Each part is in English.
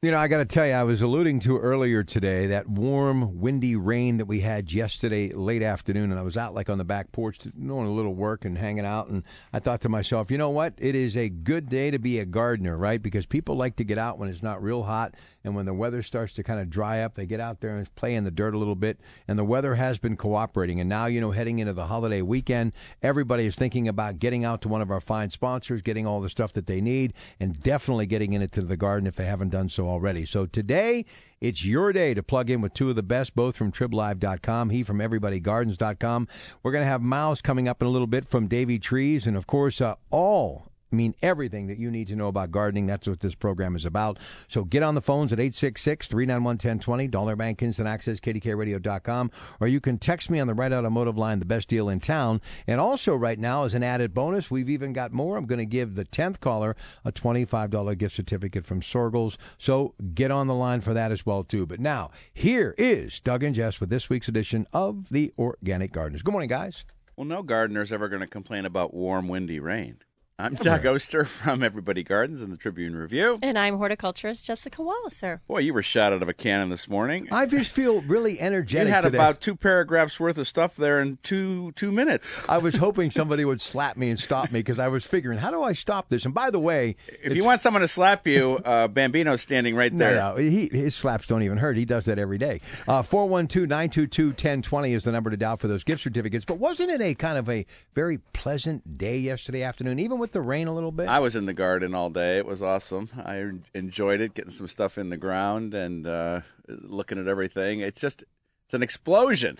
You know, I got to tell you, I was alluding to earlier today that warm, windy rain that we had yesterday late afternoon, and I was out like on the back porch doing a little work and hanging out, and I thought to myself, you know what? It is a good day to be a gardener, right? Because people like to get out when it's not real hot, and when the weather starts to kind of dry up, they get out there and play in the dirt a little bit, and the weather has been cooperating. And now, you know, heading into the holiday weekend, everybody is thinking about getting out to one of our fine sponsors, getting all the stuff that they need, and definitely getting into the garden if they haven't done so already. So today, it's your day to plug in with two of the best, both from TribLive.com, he from EverybodyGardens.com. We're going to have Miles coming up in a little bit from Davey Trees, and of course, uh, all mean, everything that you need to know about gardening. That's what this program is about. So get on the phones at 866 391 1020, Dollar Bank Instant Access, KDKRadio.com, or you can text me on the Wright Automotive line, the best deal in town. And also, right now, as an added bonus, we've even got more. I'm going to give the 10th caller a $25 gift certificate from Soergel's. So get on the line for that as well, too. But now, here is Doug and Jess with this week's edition of the Organic Gardeners. Good morning, guys. Well, no gardener's ever going to complain about warm, windy rain. I'm Doug Oster from Everybody Gardens and the Tribune Review. And I'm horticulturist Jessica Walliser. Boy, you were shot out of a cannon this morning. I just feel really energetic. You had today. about two paragraphs worth of stuff there in two two minutes. I was hoping somebody would slap me and stop me because I was figuring, how do I stop this? And by the way, if you want someone to slap you, uh, Bambino's standing right there. No, no, he, his slaps don't even hurt. He does that every day. Uh, 412 922 1020 is the number to dial for those gift certificates. But wasn't it a kind of a very pleasant day yesterday afternoon, even with the rain a little bit? I was in the garden all day. It was awesome. I enjoyed it, getting some stuff in the ground and uh, looking at everything. It's just, it's an explosion.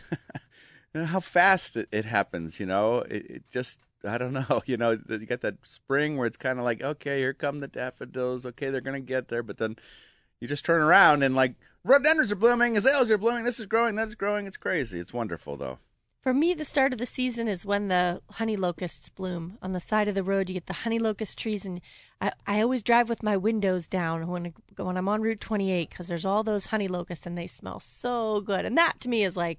How fast it, it, happens, you know? It, it, just, I don't know. You know, you got that spring where it's kind of like, okay, here come the daffodils. Okay, they're going to get there. But then you just turn around and like, rhododendrons are blooming, azaleas are blooming. This is growing, that's growing. It's crazy. It's wonderful, though. For me, the start of the season is when the honey locusts bloom. On the side of the road, you get the honey locust trees, and I, I always drive with my windows down when when I'm on Route 28 because there's all those honey locusts, and they smell so good. And that to me is like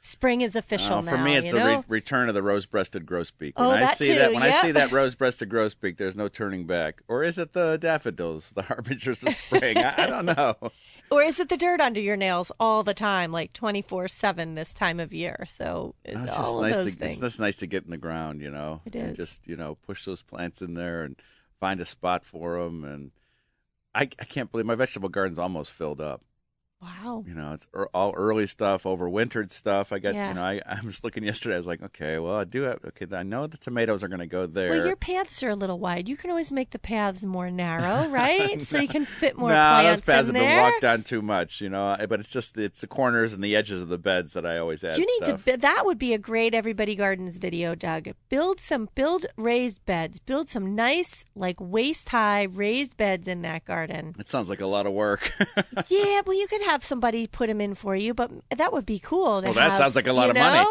spring is official uh, now. For me, it's the re- return of the rose-breasted grosbeak. When oh, I that see too, that when. I see that rose-breasted grosbeak, there's no turning back. Or is it the daffodils, the harbingers of spring? I, I don't know. Or is it the dirt under your nails all the time, like twenty four seven this time of year? So it's all nice those to, things. It's just nice to get in the ground, you know. It and just you know push those plants in there and find a spot for them. And I, I can't believe my vegetable garden's almost filled up. Wow. You know, it's all early stuff, overwintered stuff. I got, Yeah. you know, I, I was looking yesterday. I was like, okay, well, I do have, okay, I know the tomatoes are going to go there. Well, your paths are a little wide. You can always make the paths more narrow, right? so you can fit more no, plants those paths have been walked on too much, you know. But it's just it's the corners and the edges of the beds that I always add. you need stuff. to. That would be a great Everybody Gardens video, Doug. Build some, build raised beds. Build some nice, like waist high raised beds in that garden. It sounds like a lot of work. yeah, well, you could have somebody put them in for you, but that would be cool. To Well, that have, sounds like a lot you of money.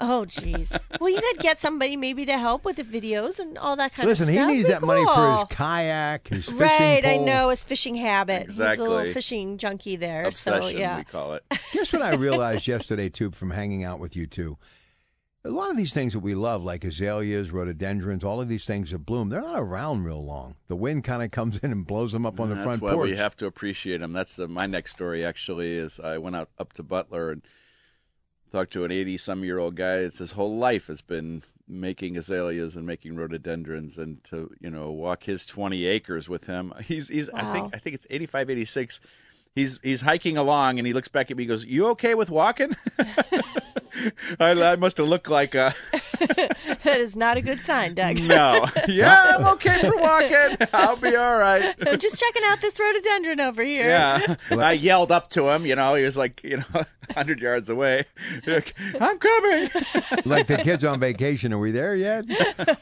Oh, jeez. well, you could get somebody maybe to help with the videos and all that kind Listen, of stuff. Listen, he stuff. needs Be that money for his kayak, his fishing Right, I know his fishing habit. He's a little fishing junkie there. Obsession, so yeah, we call it. Guess what I realized yesterday too from hanging out with you two. A lot of these things that we love, like azaleas, rhododendrons, all of these things that bloom, they're not around real long. The wind kind of comes in and blows them up on the front porch. That's front why porch. we have to appreciate them. That's the, my next story. Actually, is I went out up to Butler and talked to an eighty-some-year-old guy. It's his whole life has been making azaleas and making rhododendrons, and to you know walk his twenty acres with him. He's he's I think I think it's 85, 86. He's he's hiking along and he looks back at me. He goes, "You okay with walking?" I, I must have looked like a that is not a good sign, Doug. no. Yeah, I'm okay for walking. I'll be all right. Just checking out this rhododendron over here. Yeah. I yelled up to him, you know, he was like, you know, 100 yards away. Like, I'm coming. like the kids on vacation. Are we there yet?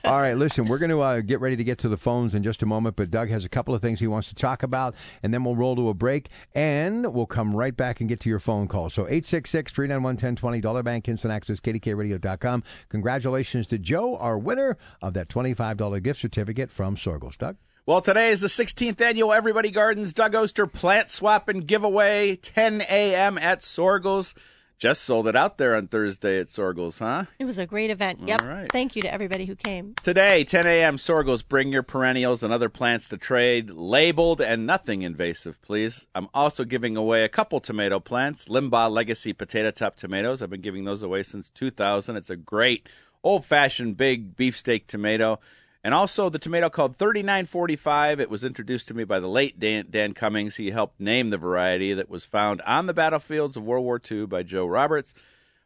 All right, listen, we're going to uh, get ready to get to the phones in just a moment, but Doug has a couple of things he wants to talk about, and then we'll roll to a break, and we'll come right back and get to your phone call. So 866 391 1020, Dollar Bank Instant Access, KDKRadio.com. Congratulations to Joe, our winner of that $25 gift certificate from Soergel's. Doug? Well, today is the 16th annual Everybody Gardens Doug Oster Plant Swap and Giveaway, 10 a.m. at Soergel's. Just sold it out there on Thursday at Soergel's, huh? It was a great event. Yep. right. Thank you to everybody who came. Today, 10 a.m. Soergel's, bring your perennials and other plants to trade, labeled and nothing invasive, please. I'm also giving away a couple tomato plants, Limbaugh Legacy Potato Top Tomatoes. I've been giving those away since 2000. It's a great old fashioned big beefsteak tomato. And also the tomato called 3945. It was introduced to me by the late Dan, Dan Cummings. He helped name the variety that was found on the battlefields of World War II by Joe Roberts.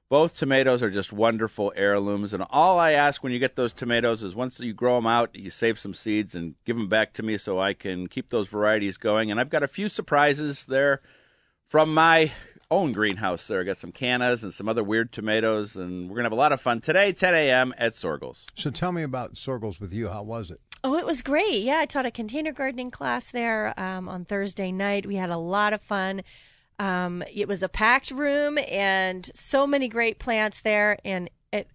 Both tomatoes are just wonderful heirlooms, and all I ask when you get those tomatoes is once you grow them out, you save some seeds and give them back to me so I can keep those varieties going. And I've got a few surprises there from my own greenhouse there. I got some cannas and some other weird tomatoes, and we're gonna have a lot of fun today, 10 a.m. at Soergel's. So tell me about Soergel's with you. How was it? Oh, it was great. Yeah, I taught a container gardening class there um, on Thursday night. We had a lot of fun. Um, it was a packed room and so many great plants there. And it,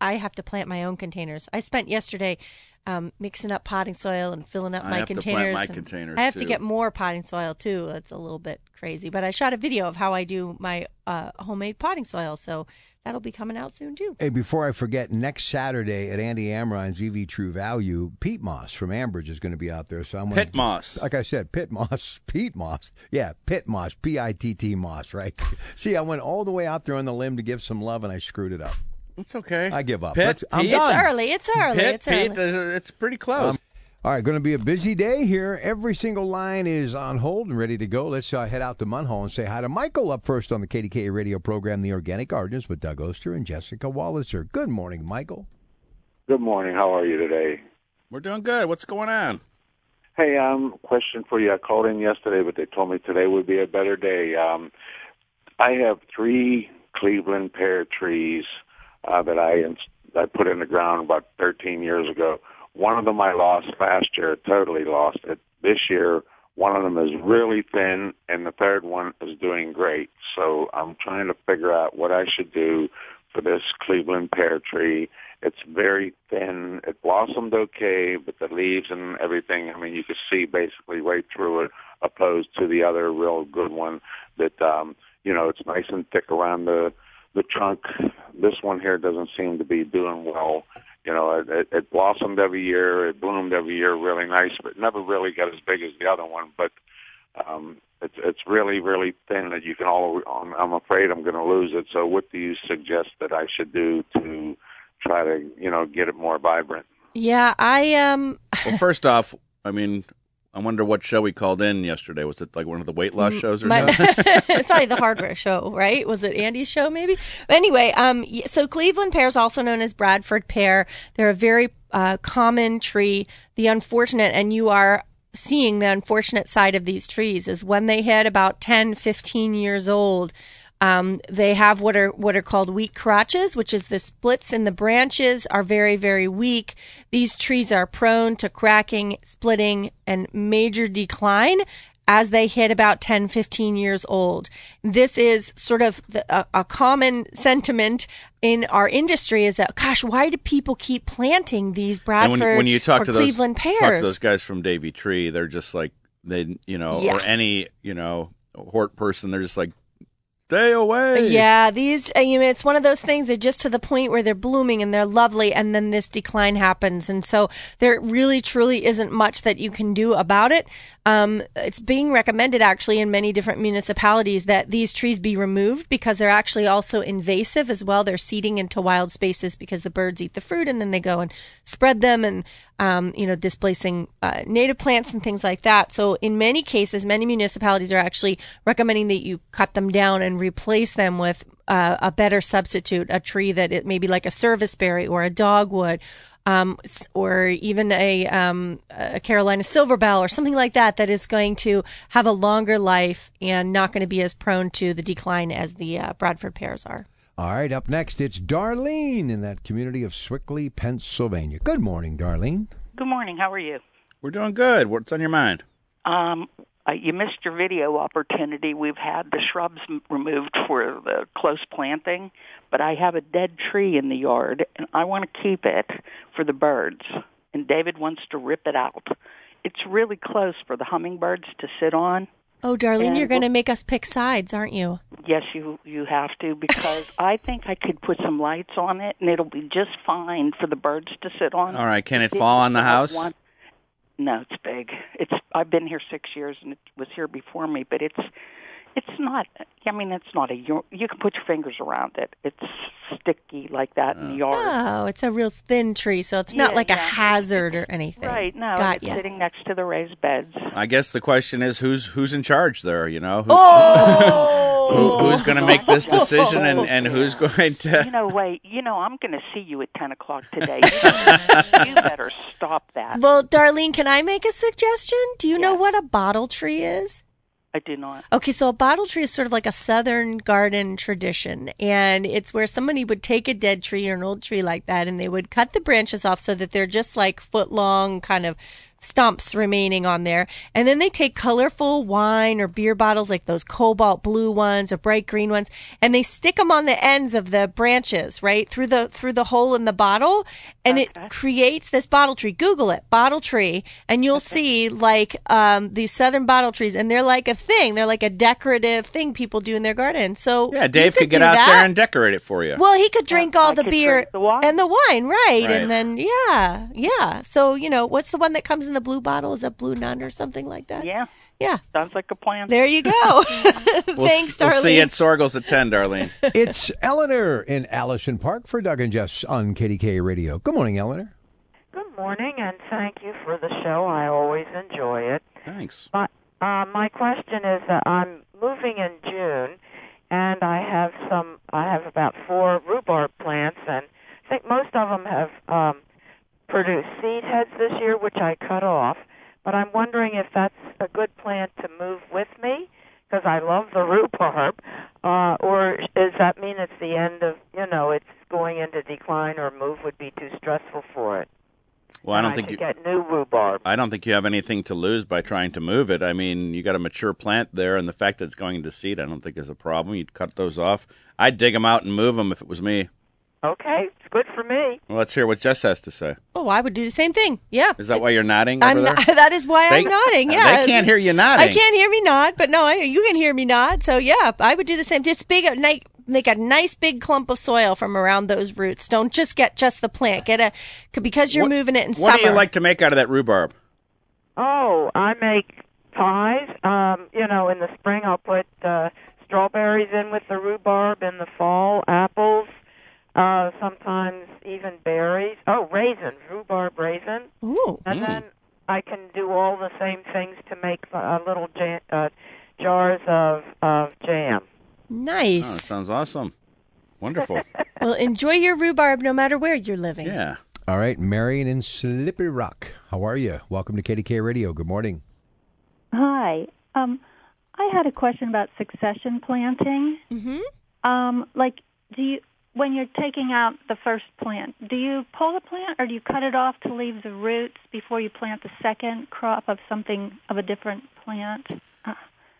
I have to plant my own containers. I spent yesterday um, mixing up potting soil and filling up I my have to plant containers. my and containers, I have to get more potting soil too. It's a little bit crazy, but I shot a video of how I do my uh, homemade potting soil, so that'll be coming out soon too. Hey, before I forget, next Saturday at Andy Amron's EV True Value, Pete Moss from Ambridge is going to be out there. So I'm gonna- Pit moss. Like I said, Pit Moss, Pete Moss. Yeah, Pit Moss, P I T T Moss, right? See, I went all the way out there on the limb to give some love and I screwed it up. It's okay. I give up. Pit, Let's- I'm Pete, done. It's early. It's early. Pit, it's early. Pete, uh, it's pretty close. All right, going to be a busy day here. Every single line is on hold and ready to go. Let's uh, head out to Munhall and say hi to Michael up first on the KDKA radio program, The Organic Gardens, with Doug Oster and Jessica Walliser. Good morning, Michael. Good morning. How are you today? We're doing good. What's going on? Hey, um, question for you. I called in yesterday, but they told me today would be a better day. Um, I have three Cleveland pear trees uh, that I I put in the ground about 13 years ago. One of them I lost last year, totally lost it. This year, one of them is really thin, and the third one is doing great. So I'm trying to figure out what I should do for this Cleveland pear tree. It's very thin. It blossomed okay, but the leaves and everything, I mean, you could see basically right through it, opposed to the other real good one that, um, you know, it's nice and thick around the, the trunk. This one here doesn't seem to be doing well. You know, it, it, it blossomed every year. It bloomed every year really nice, but never really got as big as the other one. But um, it's it's really really thin that you can all. I'm, I'm afraid I'm going to lose it. So, what do you suggest that I should do to try to you know get it more vibrant? Yeah, I um Well, first off, I mean, I wonder what show we called in yesterday. Was it like one of the weight loss shows or My- something? it's probably the hardware show, right? Was it Andy's show maybe? But anyway, um, so Cleveland pear is also known as Bradford pear, they're a very uh, common tree. The unfortunate, and you are seeing the unfortunate side of these trees is when they hit about 10, 15 years old. Um, they have what are what are called weak crotches, which is the splits in the branches are very very weak. These trees are prone to cracking, splitting, and major decline as they hit about 10, 15 years old. This is sort of the, a, a common sentiment in our industry is that, gosh, why do people keep planting these Bradford when, when you talk or to those Cleveland talk pears? to those guys from Davey Tree, they're just like they, you know, Yeah. or any, you know, hort person. They're just like, stay away. Yeah, these, uh, you know, it's one of those things that just to the point where they're blooming and they're lovely and then this decline happens. And so there really truly isn't much that you can do about it. Um, it's being recommended actually in many different municipalities that these trees be removed because they're actually also invasive as well. They're seeding into wild spaces because the birds eat the fruit and then they go and spread them and, um, you know, displacing uh, native plants and things like that. So in many cases, many municipalities are actually recommending that you cut them down and replace them with uh, a better substitute, a tree that it maybe like a serviceberry or a dogwood. Um, or even a, um, a Carolina silver bell or something like that, that is going to have a longer life and not going to be as prone to the decline as the uh, Bradford pears are. All right, up next, it's Darlene in that community of Sewickley, Pennsylvania. Good morning, Darlene. Good morning. How are you? We're doing good. What's on your mind? Um, uh, you missed your video opportunity. We've had the shrubs m- removed for the close planting, but I have a dead tree in the yard, and I want to keep it for the birds. And David wants to rip it out. It's really close for the hummingbirds to sit on. Oh, Darlene, And you're going to make us pick sides, aren't you? yes, you you have to because I think I could put some lights on it and it'll be just fine for the birds to sit on. All right, can it fall on the house? One- No, it's big. It's I've been here six years and it was here before me, but it's it's not. I mean, it's not a. You you can put your fingers around it. It's sticky like that in the yard. Oh, it's a real thin tree, so it's not Yeah, like a yeah. hazard or anything. Right. No, Got it's ya. sitting next to the raised beds. I guess the question is who's who's in charge there. You know, who, Oh, who- who's going to make this decision and, and who's going to? You know, wait. You know, I'm going to see you at ten o'clock today. You better, stop that. well, Darlene, can I make a suggestion? Do you know what a bottle tree is? I do not. Okay, so a bottle tree is sort of like a southern garden tradition, and it's where somebody would take a dead tree or an old tree like that, and they would cut the branches off so that they're just like foot long kind of stumps remaining on there, and then they take colorful wine or beer bottles like those cobalt blue ones or bright green ones, and they stick them on the ends of the branches, right through the through the hole in the bottle, and it creates this bottle tree. Google it, bottle tree, and you'll see like um, these southern bottle trees, and they're like a thing. They're like a decorative thing people do in their garden. So Yeah, Dave could get out that. there and decorate it for you. Well, he could drink all I the beer the and the wine, right? Right. And then yeah, yeah. So you know, what's the one that comes in the blue bottle? Is that Blue Nun or something like that? Yeah, Yeah. sounds like a plan. There you go. We'll, Thanks, we'll Darlene. see you at Soergel's at ten, Darlene. it's Eleanor in Allison Park for Doug and Jess on KDK Radio. Good morning, Eleanor. Good morning, and thank you for the show. I always enjoy it. Thanks. My, uh, my question is that I'm moving in June, and I have some. I have about four rhubarb plants, and I think most of them have um, produced seed heads this year, which I cut off. But I'm wondering if that's a good plant to move with me because I love the rhubarb, uh, or does that mean it's the end of you know it's going into decline, or move would be too stressful for it? Well, I don't and think you. get new rhubarb. I don't think you have anything to lose by trying to move it. I mean, you got a mature plant there, and the fact that it's going into seed, I don't think is a problem. You'd cut those off. I'd dig them out and move them if it was me. Okay, it's good for me. Well, let's hear what Jess has to say. oh, I would do the same thing. Yeah. Is that why you're nodding I'm over not, there? that is why They- I'm nodding. Yeah, They can't hear you nodding. I can't hear me nod, but no, I, you can hear me nod. So yeah, I would do the same. Just big, like, make a nice big clump of soil from around those roots. Don't just get just the plant. Get a because you're What- moving it in What summer. do you like to make out of that rhubarb? Oh, I make pies. Um, you know, in the spring I'll put uh, strawberries in with the rhubarb. In the fall, apples. Uh, sometimes even berries. Oh, raisins, rhubarb raisin. Ooh, And then I can do all the same things to make uh, little jam, uh, jars of of jam. Oh, that nice. sounds awesome. Wonderful. well, enjoy your rhubarb no matter where you're living. yeah. All right, Marion in Slippery Rock. How are you? Welcome to KDK Radio. Good morning. Hi. Um, I had a question about succession planting. Mm-hmm. Um, like, do you when you're taking out the first plant, do you pull the plant or do you cut it off to leave the roots before you plant the second crop of something of a different plant? Uh,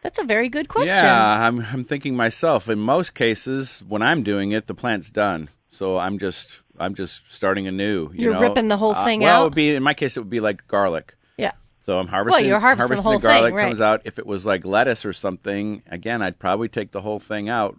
That's a very good question. Yeah, I'm I'm thinking myself. In most cases, when I'm doing it, the plant's done. So I'm just I'm just starting anew. You You're know? ripping the whole thing Uh, thing well, out? it would be in my case, it would be like garlic. Yeah. So I'm harvesting. Well, you're harvesting the whole the garlic thing, right. comes out. If it was like lettuce or something, again, I'd probably take the whole thing out.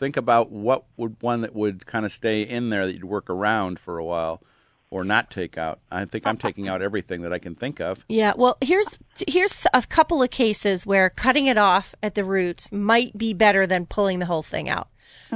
T- think about what would one that would kind of stay in there that you'd work around for a while, or not take out. I think I'm taking out everything that I can think of. Yeah, well, here's here's a couple of cases where cutting it off at the roots might be better than pulling the whole thing out.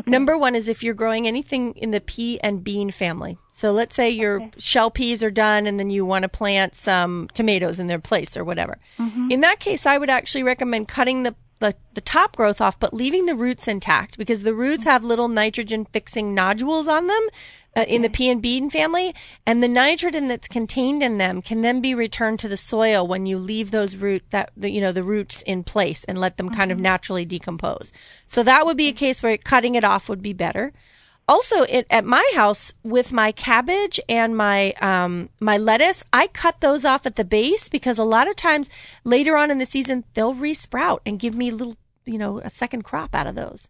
Number one is if you're growing anything in the pea and bean family. So let's say your shell peas are done and then you want to plant some tomatoes in their place or whatever. Mm-hmm. In that case, I would actually recommend cutting the, the, the top growth off, but leaving the roots intact because the roots mm-hmm. have little nitrogen fixing nodules on them uh, in the pea and bean family, and the nitrogen that's contained in them can then be returned to the soil when you leave those root that the, you know the roots in place and let them kind of mm-hmm. naturally decompose. So that would be a mm-hmm. case where cutting it off would be better. Also, it, at my house with my cabbage and my um, my lettuce, I cut those off at the base because a lot of times later on in the season they'll resprout and give me a little, you know, a second crop out of those.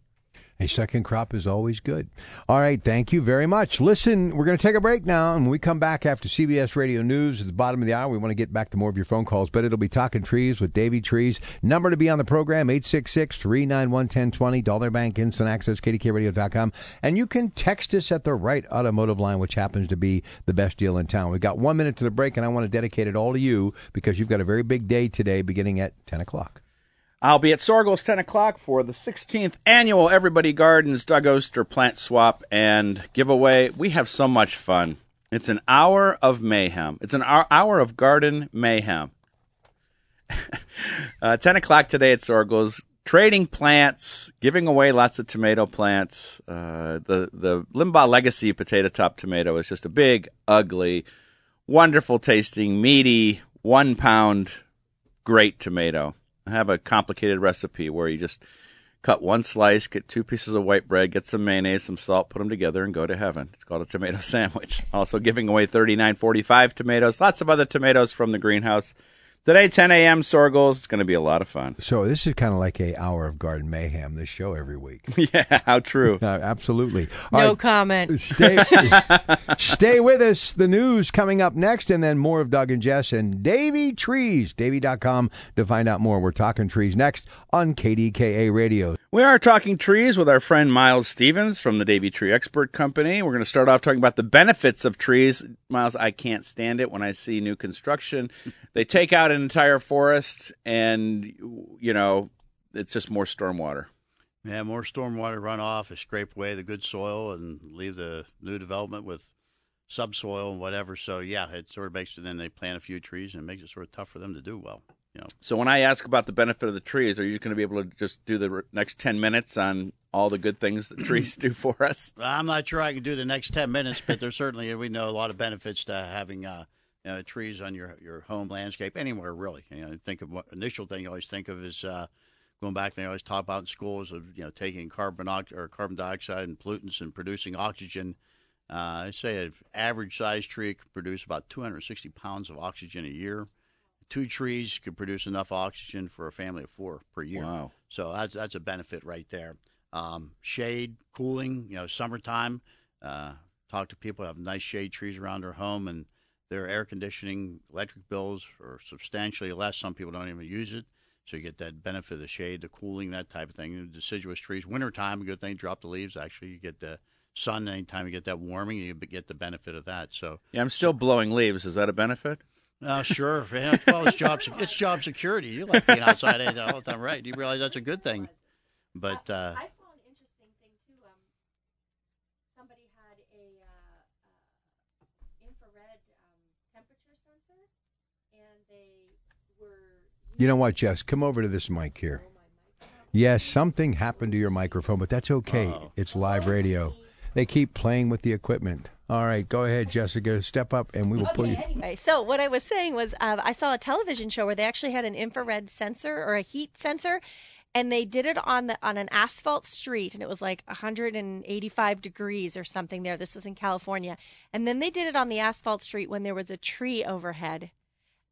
A second crop is always good. All right, thank you very much. Listen, we're going to take a break now, and when we come back after CBS Radio News at the bottom of the hour, we want to get back to more of your phone calls, but it'll be Talking Trees with Davey Trees. Number to be on the program, 866-391-1020, Dollar Bank, Instant Access, KDKRadio.com. And you can text us at the Wright automotive line, which happens to be the best deal in town. We've got one minute to the break, and I want to dedicate it all to you because you've got a very big day today beginning at 10 o'clock. I'll be at Soergel's 10 o'clock for the 16th annual Everybody Gardens Doug Oster plant swap and giveaway. We have so much fun. It's an hour of mayhem. It's an hour of garden mayhem. uh, 10 o'clock today at Soergel's. Trading plants, giving away lots of tomato plants. Uh, the the Limbaugh Legacy potato top tomato is just a big, ugly, wonderful tasting, meaty, one pound, great tomato. Have a complicated recipe where you just cut one slice, get two pieces of white bread, get some mayonnaise, some salt, put them together, and go to heaven. It's called a tomato sandwich. Also giving away 39.45 tomatoes, lots of other tomatoes from the greenhouse. Today, 10 a.m. Soergel's. It's going to be a lot of fun. So this is kind of like a hour of garden mayhem. This show every week. yeah, how true. Uh, absolutely. All no right, comment. Stay, stay with us. The news coming up next, and then more of Doug and Jess and Davey Trees. Davey.com to find out more. We're talking trees next on KDKA Radio. We are talking trees with our friend Miles Stevens from the Davey Tree Expert Company. We're going to start off talking about the benefits of trees. Miles, I can't stand it when I see new construction. They take out an entire forest, and you know it's just more stormwater. Yeah, more stormwater runoff is scrape away the good soil and leave the new development with subsoil and whatever. So yeah, it sort of makes it. Then they plant a few trees and it makes it sort of tough for them to do well. You know. So when I ask about the benefit of the trees, are you going to be able to just do the next ten minutes on all the good things that trees do for us? I'm not sure I can do the next ten minutes, but there's certainly we know a lot of benefits to having uh, know, trees on your your home landscape anywhere really. You know, think of what initial thing you always think of is uh, going back. They always talk about in schools of you know taking carbon or carbon dioxide and pollutants and producing oxygen. Uh, I say an average size tree can produce about 260 pounds of oxygen a year two trees could produce enough oxygen for a family of four per year. Wow. So that's that's a benefit right there. Um, shade, cooling, you know, summertime. Uh, talk to people who have nice shade trees around their home, and their air conditioning, electric bills are substantially less. Some people don't even use it, so you get that benefit of the shade, the cooling, that type of thing. Deciduous trees, wintertime, a good thing. Drop the leaves. Actually, you get the sun anytime you get that warming, you get the benefit of that. So yeah, I'm still blowing leaves. Is that a benefit? Uh, sure. Yeah, well, it's job it's job security. You like being outside all the time, right? You realize that's a good thing. But uh, I saw an interesting thing too. Um, somebody had a uh, uh, infrared um, temperature sensor, and they were. You know what, Jess? Come over to this mic here. Yes, something happened to your microphone, but that's okay. Uh-oh. It's live radio. They keep playing with the equipment. All right, go ahead, Jessica. Step up, and we will okay, pull you. Anyway, so what I was saying was, uh, I saw a television show where they actually had an infrared sensor or a heat sensor, and they did it on the on an asphalt street, and it was like 185 degrees or something there. This was in California, and then they did it on the asphalt street when there was a tree overhead,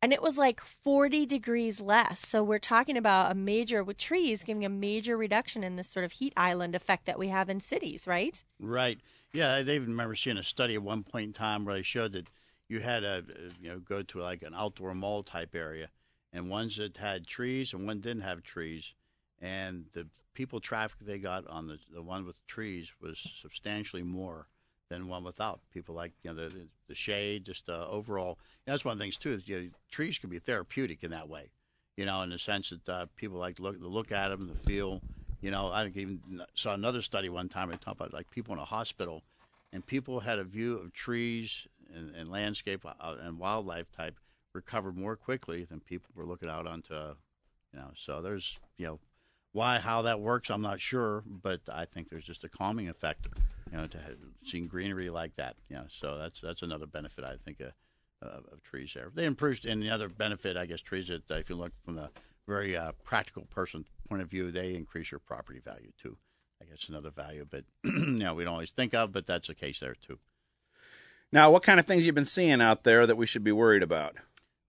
and it was like 40 degrees less. So we're talking about a major with trees giving a major reduction in this sort of heat island effect that we have in cities, right? Right. Yeah, I even remember seeing a study at one point in time where they showed that you had a uh, you know go to like an outdoor mall type area, and ones that had trees and one didn't have trees, and the people traffic they got on the the one with trees was substantially more than one without. People like you know the the shade, just uh, overall. that's one of the things too. Is, you know, trees can be therapeutic in that way, you know, in the sense that uh, people like to look to look at them, the feel. You know, I even saw another study one time. I talked about like people in a hospital, and people had a view of trees and, and landscape uh, and wildlife type recovered more quickly than people were looking out onto, you know. So there's, you know, why how that works, I'm not sure, but I think there's just a calming effect, you know, to have, seeing greenery like that. You know, so that's that's another benefit I think uh, uh, of trees there. They improved, and the other benefit, I guess, trees that if you look from the very uh, practical person point of view, they increase your property value too. I guess another value, but you know we don't always think of, but that's the case there too. Now, what kind of things you've been seeing out there that we should be worried about?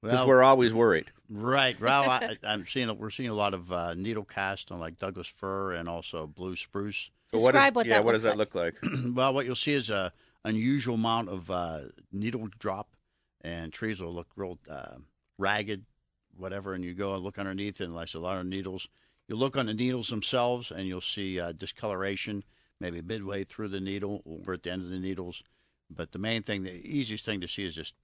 Because well, we're always worried. Right. Well, I, am seeing we're seeing a lot of uh, needle cast on like Douglas fir and also blue spruce. But what is- what yeah, that what looks does that like. look like? well, what you'll see is a unusual amount of uh, needle drop, and trees will look real uh, ragged, whatever. And you go and look underneath, and there's a lot of needles. You look on the needles themselves, and you'll see uh, discoloration, maybe midway through the needle or at the end of the needles. But the main thing, the easiest thing to see is just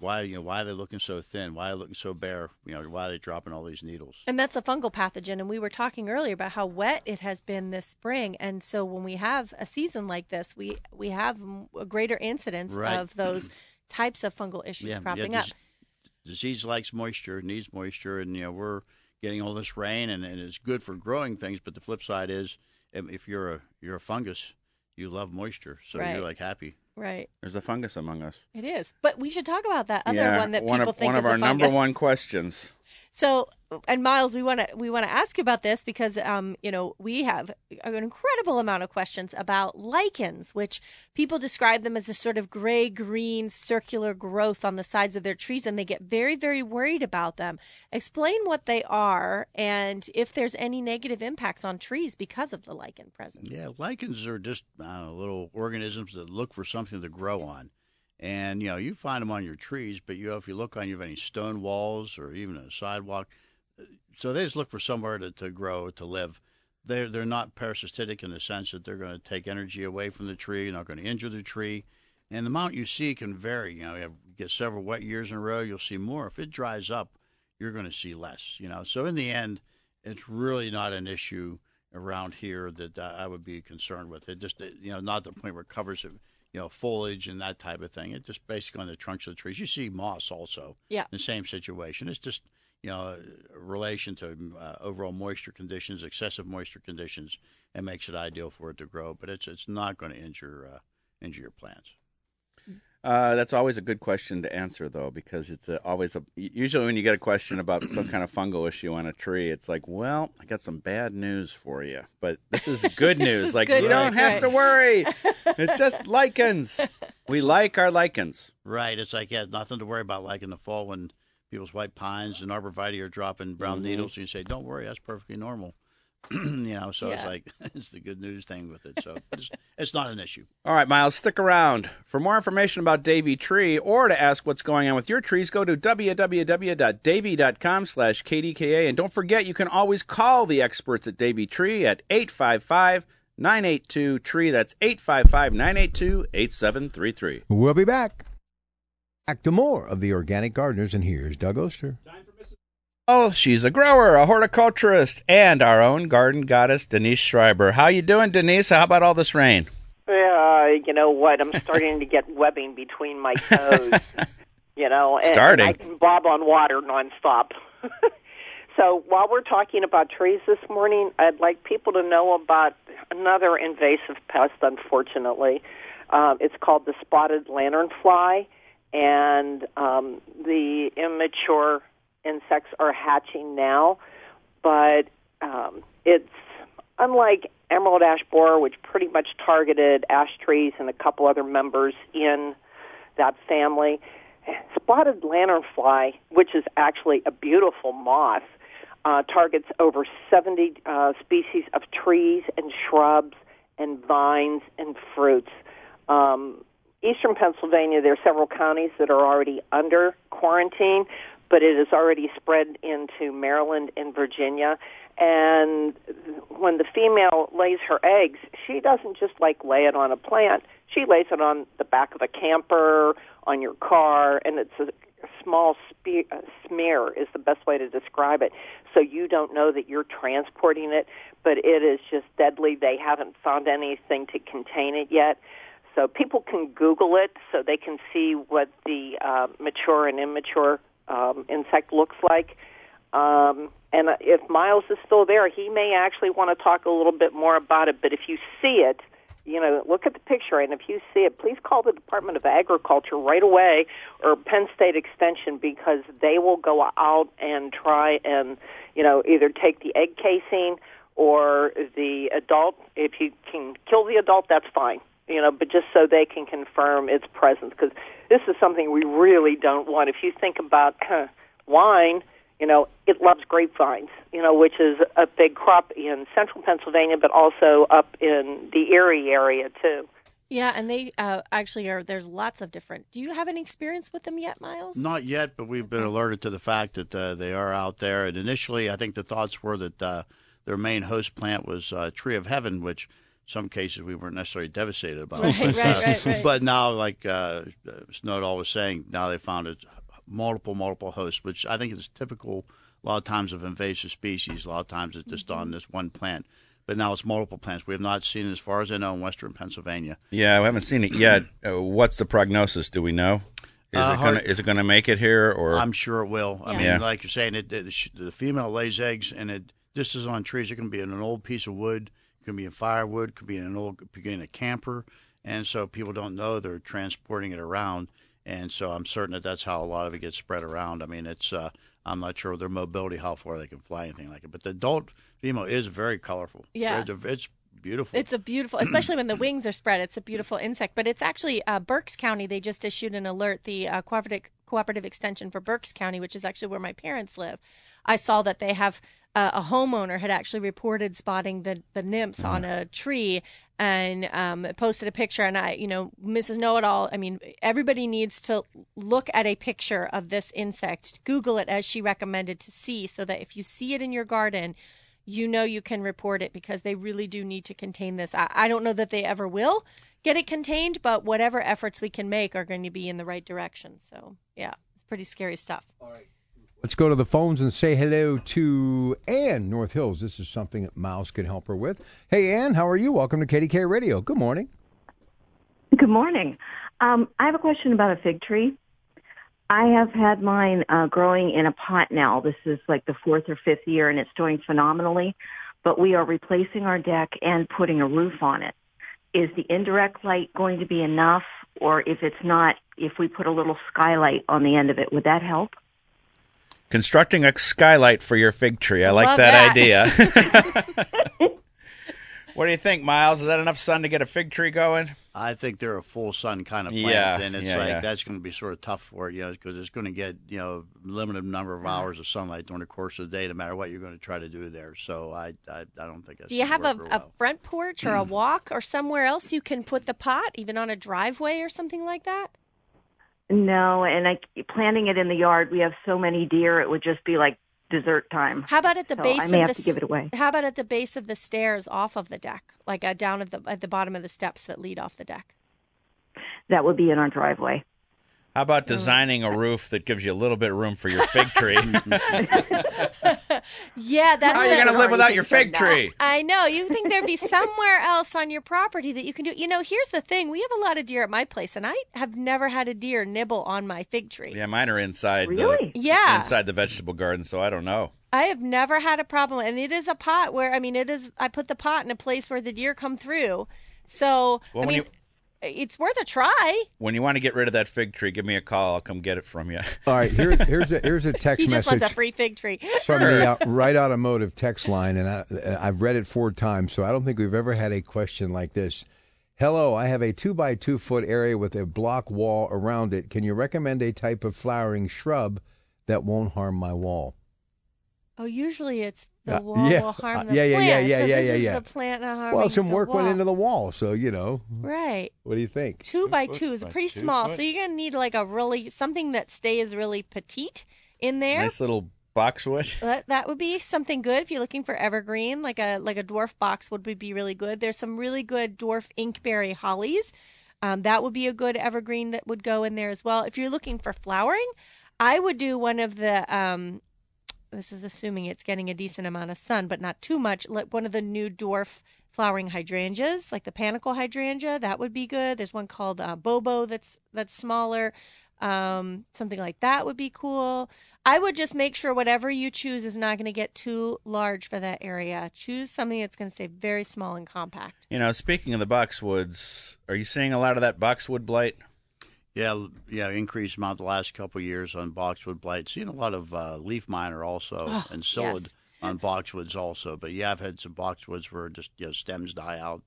why you know why are they looking so thin? Why are they looking so bare? You know why are they dropping all these needles? And that's a fungal pathogen. And we were talking earlier about how wet it has been this spring. And so when we have a season like this, we, we have a greater incidence Right. of those types of fungal issues cropping up. dis- Disease likes moisture, needs moisture, and you know we're getting all this rain, and, and it's good for growing things. But the flip side is, if if you're a you're a fungus, you love moisture, so Right. you're like happy. Right. There's a fungus among us. It is. But we should talk about that other yeah, one that one people of, think one is of our a number one questions. So, and Miles, we want to we want to ask about this because um, you know we have an incredible amount of questions about lichens, which people describe them as a sort of gray green circular growth on the sides of their trees, and they get very very worried about them. Explain what they are and if there's any negative impacts on trees because of the lichen present. Yeah, lichens are just know, little organisms that look for something to grow on. And you know, you find them on your trees, but you know, if you look on you have any stone walls or even a sidewalk, uh, so they just look for somewhere to, to grow, to live. They're they're not parasitic in the sense that they're going to take energy away from the tree, you're not going to injure the tree. And the amount you see can vary. You know, you have, get several wet years in a row, you'll see more. If it dries up, you're going to see less. You know, so in the end, it's really not an issue around here that uh, I would be concerned with. It just, you know, not the point where it covers, you know, foliage and that type of thing. It just basically on the trunks of the trees. You see moss also. Yeah. The same situation. It's just, you know, relation to uh, overall moisture conditions, excessive moisture conditions, and makes it ideal for it to grow. But it's it's not going to injure uh, injure your plants. Uh, that's always a good question to answer, though, because it's a, always a. Usually, when you get a question about some kind of fungal issue on a tree, it's like, "Well, I got some bad news for you," but this is good news. is like good you don't have right. to worry. it's just lichens. We like our lichens. Right. It's like yeah, nothing to worry about. Like in the fall when people's white pines and arborvitae are dropping brown Mhm. needles, you say, "Don't worry, that's perfectly normal." you know, so it's like it's the good news thing with it. So it's, it's not an issue. All right, Miles, stick around. For more information about Davey Tree or to ask what's going on with your trees, go to www.davey.com slash KDKA. And don't forget, you can always call the experts at Davey Tree at 855-982-TREE. That's 855-982-8733. We'll be back. Back to more of the Organic Gardeners, and here's Doug Oster. Oh, she's a grower, a horticulturist, and our own garden goddess, Denise Schreiber. How you doing, Denise? How about all this rain? Uh, you know what? I'm starting to get webbing between my toes. you know, and, Starting. and I can bob on water nonstop. so while we're talking about trees this morning, I'd like people to know about another invasive pest. Unfortunately, um, it's called the spotted lanternfly, and um, the immature insects are hatching now, but um, it's unlike emerald ash borer, which pretty much targeted ash trees and a couple other members in that family. Spotted lanternfly, which is actually a beautiful moth, uh, targets over 70 uh, species of trees and shrubs and vines and fruits. Um, Eastern Pennsylvania, there are several counties that are already under quarantine, but it has already spread into Maryland and Virginia. And when the female lays her eggs, she doesn't just like lay it on a plant. She lays it on the back of a camper, on your car, and it's a small spe- uh, smear is the best way to describe it. So you don't know that you're transporting it, but it is just deadly. They haven't found anything to contain it yet. So people can Google it so they can see what the uh, mature and immature um, insect looks like. Um, and if Miles is still there, he may actually want to talk a little bit more about it. But if you see it, you know, look at the picture, and if you see it, please call the Department of Agriculture right away or Penn State Extension because they will go out and try and, you know, either take the egg casing or the adult. If you can kill the adult, that's fine you know, but just so they can confirm its presence because this is something we really don't want. If you think about huh, wine, you know, it loves grapevines, you know, which is a big crop in central Pennsylvania, but also up in the Erie area too. Yeah, and they uh, actually are. There's lots of different. Do you have any experience with them yet, Miles? Not yet, but we've been alerted to the fact that uh, they are out there. And initially, I think the thoughts were that uh, their main host plant was uh, Tree of Heaven, which some cases we weren't necessarily devastated about. Right, but, right, right, right. but now, like uh, Snowdall was saying, now they found it multiple, multiple hosts, which I think is typical a lot of times of invasive species. A lot of times it's just Mm-hmm. on this one plant. But now it's multiple plants. We have not seen it, as far as I know, in western Pennsylvania. Yeah, we haven't seen it yet. Uh, what's the prognosis? Do we know? Is Uh, it gonna is it gonna make it here or I'm sure it will. I mean, Yeah. like you're saying, it, it, the female lays eggs, and it this is on trees. It can be in an old piece of wood, can be in firewood, could be in an old, could be in a camper, and so people don't know they're transporting it around, and so I'm certain that that's how a lot of it gets spread around. I mean, it's uh, I'm not sure their mobility, how far they can fly, anything like it, but the adult female is very colorful. Yeah. They're- it's beautiful. It's a beautiful, especially when the wings are spread. It's a beautiful insect. But it's actually uh, Berks County. They just issued an alert. The uh, cooperative extension for Berks County, which is actually where my parents live. I saw that they have uh, a homeowner had actually reported spotting the the nymphs on a tree and um, posted a picture. And I, you know, Mrs. Know It All. I mean, everybody needs to look at a picture of this insect. Google it as she recommended to see, so that if you see it in your garden you know you can report it because they really do need to contain this. I, I don't know that they ever will get it contained, but whatever efforts we can make are going to be in the right direction. So, yeah, it's pretty scary stuff. All right. Let's go to the phones and say hello to Ann, North Hills. This is something that Miles can help her with. Hey, Ann, how are you? Welcome to KDK Radio. Good morning. Good morning. Um, I have a question about a fig tree. I have had mine uh, growing in a pot now. This is like the fourth or fifth year, and it's doing phenomenally. But we are replacing our deck and putting a roof on it. Is the indirect light going to be enough, or if it's not, if we put a little skylight on the end of it, would that help? constructing a skylight for your fig tree? I like Love that, that. idea. what do you think, Miles? Is that enough sun to get a fig tree going? I think they're a full sun kind of plant, Yeah, and it's yeah, like yeah. that's going to be sort of tough for it, you know, because it's going to get you know limited number of hours of sunlight during the course of the day, no matter what you're going to try to do there. So I, I, I don't think that's. Do you have gonna a, work a front porch or a walk or somewhere else you can put the pot, even on a driveway or something like that? No, and I planting it in the yard. We have so many deer; it would just be like dessert time. How about at the So base I may of have the to give it away. How about at the base of the stairs off of the deck, like uh, down at the at the bottom of the steps that lead off the deck? That would be in our driveway. How about mm. designing a roof that gives you a little bit of room for your fig tree? Yeah, that's How are you the- going to live oh, without your fig so now? tree? I know. You think there'd be somewhere else on your property that you can do. You know, here's the thing: we have a lot of deer at my place, and I have never had a deer nibble on my fig tree. Yeah, mine are inside Really? the Yeah. inside the vegetable garden, so I don't know. I have never had a problem, and it is a pot where I mean, it is. I put the pot in a place where the deer come through, so Well, I when mean, you- it's worth a try. When you want to get rid of that fig tree, give me a call. I'll come get it from you. All right, here, here's a here's a text He just message wants a free fig tree. from the uh, Wright Automotive text line, and I, I've read it four times, so I don't think we've ever had a question like this. Hello, I have a two by two foot area with a block wall around it. Can you recommend a type of flowering shrub that won't harm my wall? Oh, usually it's the Uh, wall yeah. will harm Uh, the yeah, yeah, plant. yeah, yeah, so yeah, this yeah, is yeah. the plant not harming Well, some the work wall. went into the wall, so you know. Right. What do you think? Two by two is by pretty two small, foot. so you're gonna need like a really something that stays really petite in there. Nice little boxwood. That, that would be something good if you're looking for evergreen, like a like a dwarf boxwood would be really good. There's some really good dwarf inkberry hollies. Um, that would be a good evergreen that would go in there as well. If you're looking for flowering, I would do one of the. Um, this is assuming it's getting a decent amount of sun, but not too much. Like one of the new dwarf flowering hydrangeas, like the panicle hydrangea, that would be good. There's one called uh, Bobo that's that's smaller. Um, something like that would be cool. I would just make sure whatever you choose is not going to get too large for that area. Choose something that's going to stay very small and compact. You know, speaking of the boxwoods, are you seeing a lot of that boxwood blight? Yeah, yeah, increased amount the last couple of years on boxwood blight. Seen a lot of uh, leaf miner also Oh, and psyllid yes. on boxwoods also. But yeah, I've had some boxwoods where just you know stems die out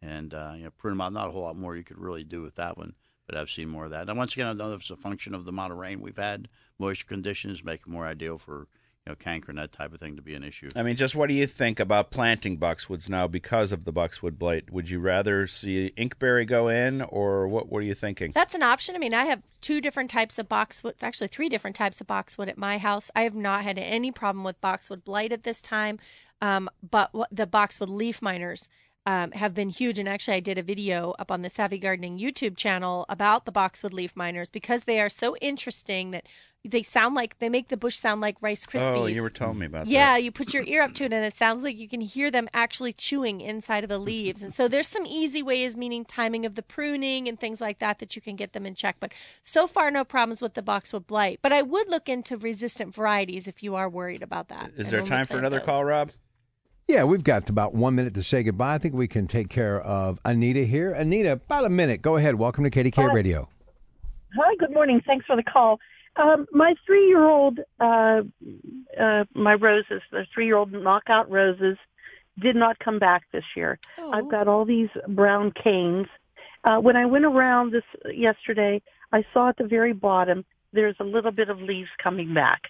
and uh, you know prune them out. Not a whole lot more you could really do with that one, but I've seen more of that. And once again, I don't know if it's a function of the amount of rain we've had, moisture conditions make it more ideal for you know, canker and that type of thing to be an issue. I mean, just what do you think about planting boxwoods now because of the boxwood blight? Would you rather see inkberry go in, or what? What are you thinking? That's an option. I mean, I have two different types of boxwood, actually three different types of boxwood at my house. I have not had any problem with boxwood blight at this time, um, but what, the boxwood leaf miners um, have been huge. And actually, I did a video up on the Savvy Gardening YouTube channel about the boxwood leaf miners because they are so interesting that they sound like they make the bush sound like Rice Krispies. Oh, you were telling me about yeah, that. you put your ear up to it and it sounds like you can hear them actually chewing inside of the leaves. And so there's some easy ways, meaning timing of the pruning and things like that, that you can get them in check. But so far, no problems with the boxwood blight. But I would look into resistant varieties if you are worried about that. Is there time for another those. call, Rob? Yeah, we've got about one minute to say goodbye. I think we can take care of Anita here. Anita, about a minute. Go ahead. Welcome to KDK Hi. Radio. Hi, good morning. Thanks for the call. Um, my three-year-old, uh, uh, my roses, the three-year-old knockout roses, did not come back this year. I've got all these brown canes. Uh, when I went around this yesterday, I saw at the very bottom there's a little bit of leaves coming back.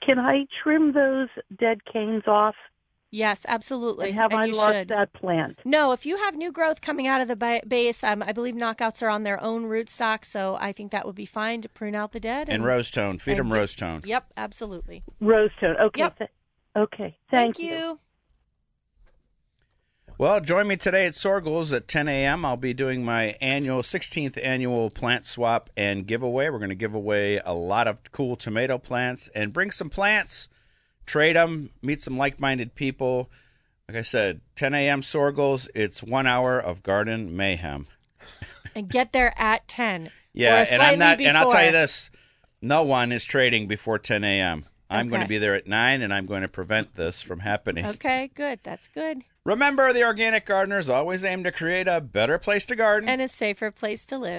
Can I trim those dead canes off? Yes, absolutely. And have And I you lost should. that plant? No, if you have new growth coming out of the base, um, I believe knockouts are on their own rootstock, so I think that would be fine to prune out the dead. And rose tone. Feed them rose tone. Yep, absolutely. Rose tone. Okay. Yep. th- okay. Thank, you. Well, join me today at Soergel's at 10 a.m. I'll be doing my annual 16th annual plant swap and giveaway. We're going to give away a lot of cool tomato plants and bring some plants, trade them, meet some like-minded people. Like I said, 10 a.m. Soergel's. It's one hour of garden mayhem. And get there at 10. Yeah, and I'm not. slightly And I'll tell you this: no one is trading before 10 a.m. I'm going to be there at nine, and I'm going to prevent this from happening. Okay, good. That's good. Remember, the organic gardeners always aim to create a better place to garden. And a safer place to live.